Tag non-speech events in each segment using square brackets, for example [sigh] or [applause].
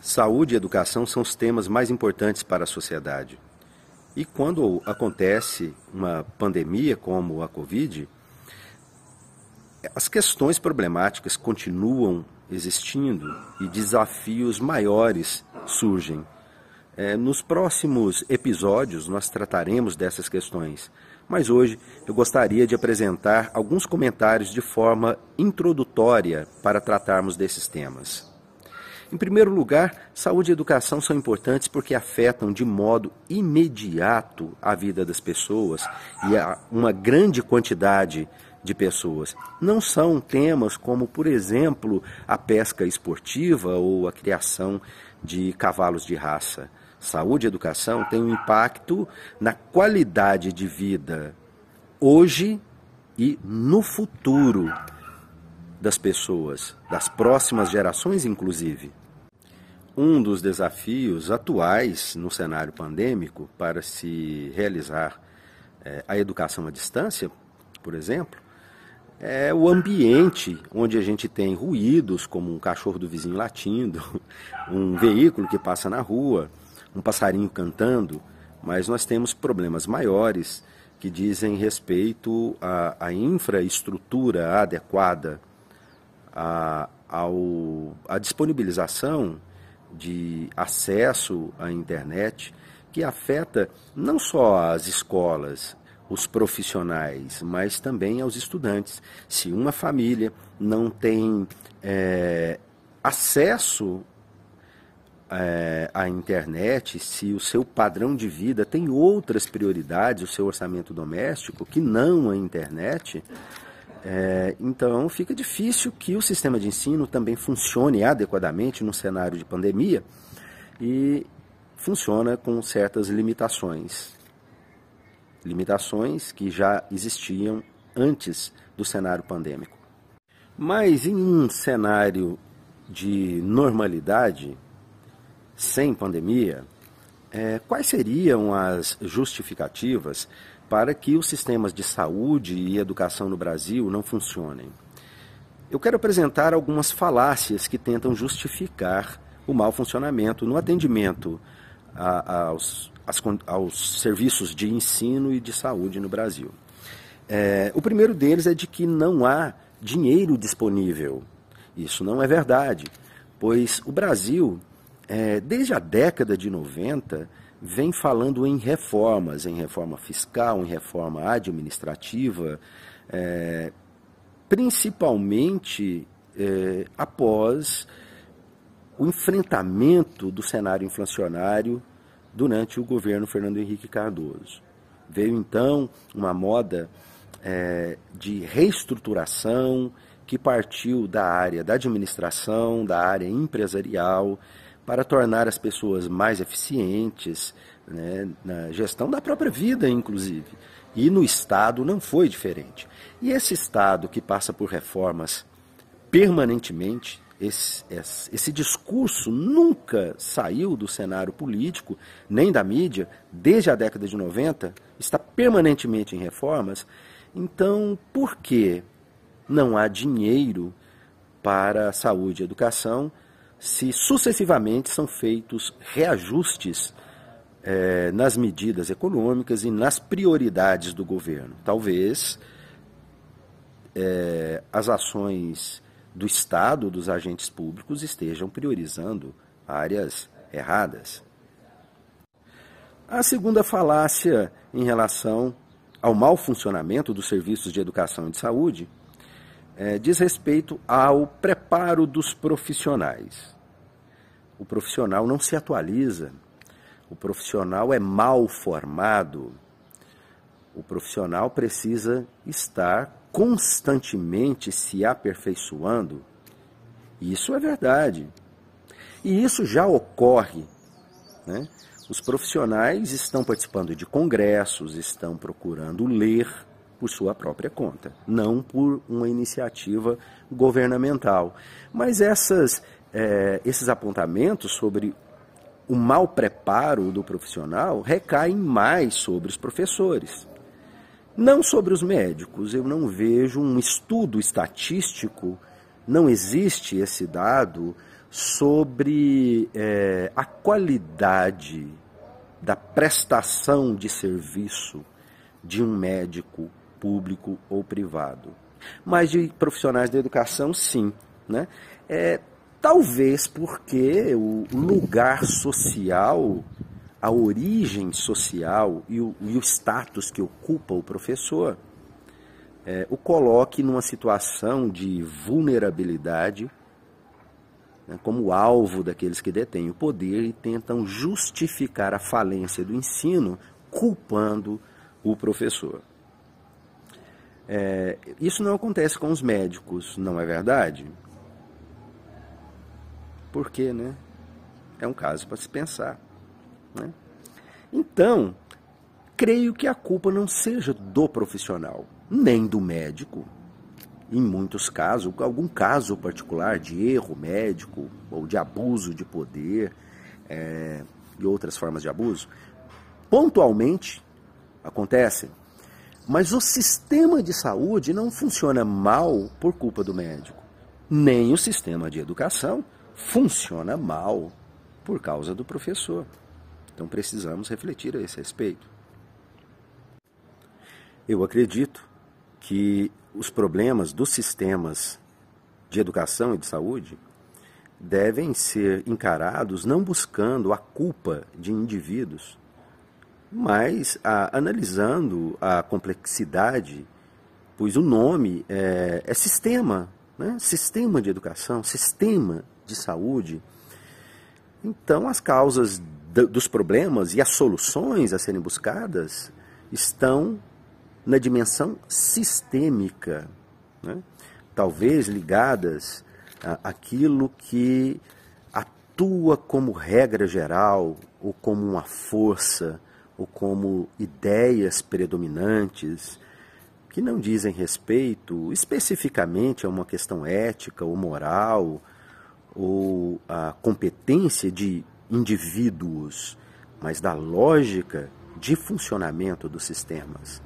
Saúde e educação são os temas mais importantes para a sociedade. E quando acontece uma pandemia como a Covid, as questões problemáticas continuam existindo e desafios maiores surgem. É, nos próximos episódios nós trataremos dessas questões, mas hoje eu gostaria de apresentar alguns comentários de forma introdutória para tratarmos desses temas. Em primeiro lugar, saúde e educação são importantes porque afetam de modo imediato a vida das pessoas e a uma grande quantidade de pessoas. Não são temas como, por exemplo, a pesca esportiva ou a criação de cavalos de raça. Saúde e educação têm um impacto na qualidade de vida hoje e no futuro das pessoas, das próximas gerações, inclusive. Um dos desafios atuais no cenário pandêmico para se realizar é, a educação à distância, por exemplo, é o ambiente onde a gente tem ruídos, como um cachorro do vizinho latindo, [laughs] um veículo que passa na rua, um passarinho cantando, mas nós temos problemas maiores que dizem respeito à, à infraestrutura adequada, à, à disponibilização de acesso à internet, que afeta não só as escolas, os profissionais, mas também aos estudantes. Se uma família não tem é, acesso é, à internet, se o seu padrão de vida tem outras prioridades, o seu orçamento doméstico, que não a internet, é, então fica difícil que o sistema de ensino também funcione adequadamente no cenário de pandemia e funciona com certas limitações limitações que já existiam antes do cenário pandêmico. Mas em um cenário de normalidade, sem pandemia, é, quais seriam as justificativas para que os sistemas de saúde e educação no Brasil não funcionem? Eu quero apresentar algumas falácias que tentam justificar o mau funcionamento no atendimento a, aos as, aos serviços de ensino e de saúde no Brasil. É, o primeiro deles é de que não há dinheiro disponível. Isso não é verdade, pois o Brasil, é, desde a década de 90, vem falando em reformas, em reforma fiscal, em reforma administrativa, é, principalmente é, após o enfrentamento do cenário inflacionário durante o governo Fernando Henrique Cardoso. Veio então uma moda é, de reestruturação que partiu da área da administração, da área empresarial, para tornar as pessoas mais eficientes né, na gestão da própria vida, inclusive. E no Estado não foi diferente. E esse Estado que passa por reformas permanentemente, esse, esse, esse, discurso nunca saiu do cenário político, nem da mídia, desde a década de 90, está permanentemente em reformas. Então, por que não há dinheiro para saúde e educação se sucessivamente são feitos reajustes é, nas medidas econômicas e nas prioridades do governo? Talvez é, as ações do Estado, dos agentes públicos, estejam priorizando áreas erradas. A segunda falácia em relação ao mau funcionamento dos serviços de educação e de saúde é, diz respeito ao preparo dos profissionais. O profissional não se atualiza, o profissional é mal formado, o profissional precisa estar constantemente se aperfeiçoando, isso é verdade. E isso já ocorre. Né? Os profissionais estão participando de congressos, estão procurando ler por sua própria conta, não por uma iniciativa governamental. Mas essas, é, esses apontamentos sobre o mau preparo do profissional recaem mais sobre os professores. Não sobre os médicos, eu não vejo um estudo estatístico, não existe esse dado, sobre é, a qualidade da prestação de serviço de um médico público ou privado. Mas de profissionais da educação, sim. Né? É, talvez porque o lugar social, a origem social e o, e o status que ocupa o professor é, o coloque numa situação de vulnerabilidade né, como alvo daqueles que detêm o poder e tentam justificar a falência do ensino culpando o professor. É, isso não acontece com os médicos, não é verdade? Por quê, né? É um caso para se pensar. Né? Então, creio que a culpa não seja do profissional, nem do médico. Em muitos casos, algum caso particular de erro médico ou de abuso de poder é, e outras formas de abuso, pontualmente acontecem. Mas o sistema de saúde não funciona mal por culpa do médico, nem o sistema de educação funciona mal por causa do professor. Então precisamos refletir a esse respeito. Eu acredito que os problemas dos sistemas de educação e de saúde devem ser encarados não buscando a culpa de indivíduos, mas a, analisando a complexidade, pois o nome é, é sistema, né? sistema de educação, sistema de saúde. Então, as causas dos problemas e as soluções a serem buscadas estão na dimensão sistêmica, né? talvez ligadas àquilo que atua como regra geral, ou como uma força, ou como ideias predominantes, que não dizem respeito especificamente a uma questão ética ou moral, ou a competência de indivíduos, mas da lógica de funcionamento dos sistemas.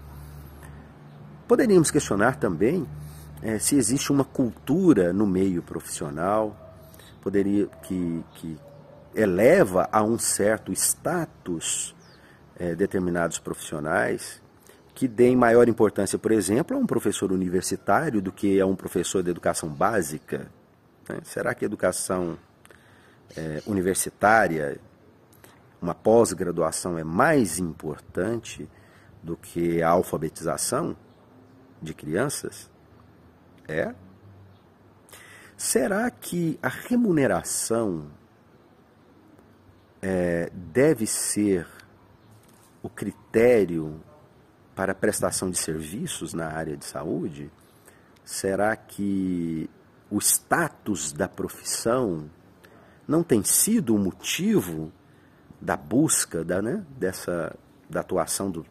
Poderíamos questionar também é, se existe uma cultura no meio profissional poderia que, que eleva a um certo status é, determinados profissionais que deem maior importância, por exemplo, a um professor universitário do que a um professor de educação básica. Né? Será que a educação é, universitária, uma pós-graduação, é mais importante do que a alfabetização? de crianças? É? Será que a remuneração é, deve ser o critério para prestação de serviços na área de saúde? Será que o status da profissão não tem sido o motivo da busca da, né, dessa, da atuação do,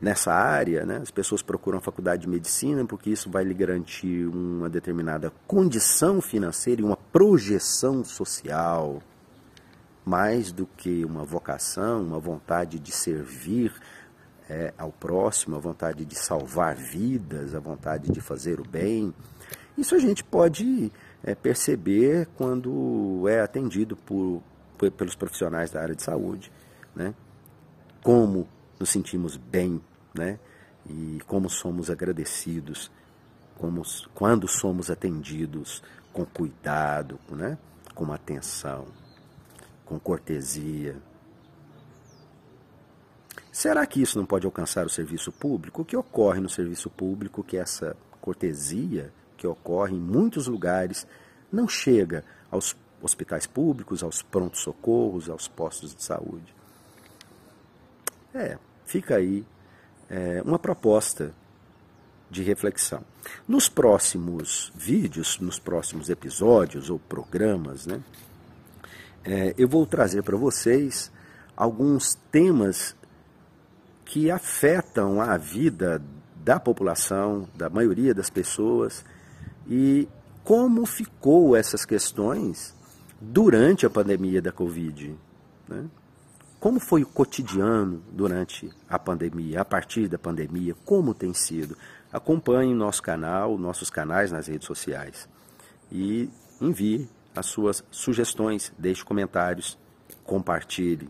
nessa área, né? as pessoas procuram a faculdade de medicina porque isso vai lhe garantir uma determinada condição financeira e uma projeção social, mais do que uma vocação, uma vontade de servir é, ao próximo, a vontade de salvar vidas, a vontade de fazer o bem. Isso a gente pode é, perceber quando é atendido por, por, pelos profissionais da área de saúde, né? como nos sentimos bem, né? E como somos agradecidos, como, quando somos atendidos com cuidado, né? Com atenção, com cortesia. Será que isso não pode alcançar o serviço público? O que ocorre no serviço público que essa cortesia que ocorre em muitos lugares não chega aos hospitais públicos, aos prontos-socorros, aos postos de saúde? É, fica aí é, uma proposta de reflexão. Nos próximos vídeos, nos próximos episódios ou programas, né, é, eu vou trazer para vocês alguns temas que afetam a vida da população, da maioria das pessoas e como ficou essas questões durante a pandemia da Covid. Né? Como foi o cotidiano durante a pandemia, a partir da pandemia, como tem sido? Acompanhe nosso canal, nossos canais nas redes sociais e envie as suas sugestões, deixe comentários, compartilhe.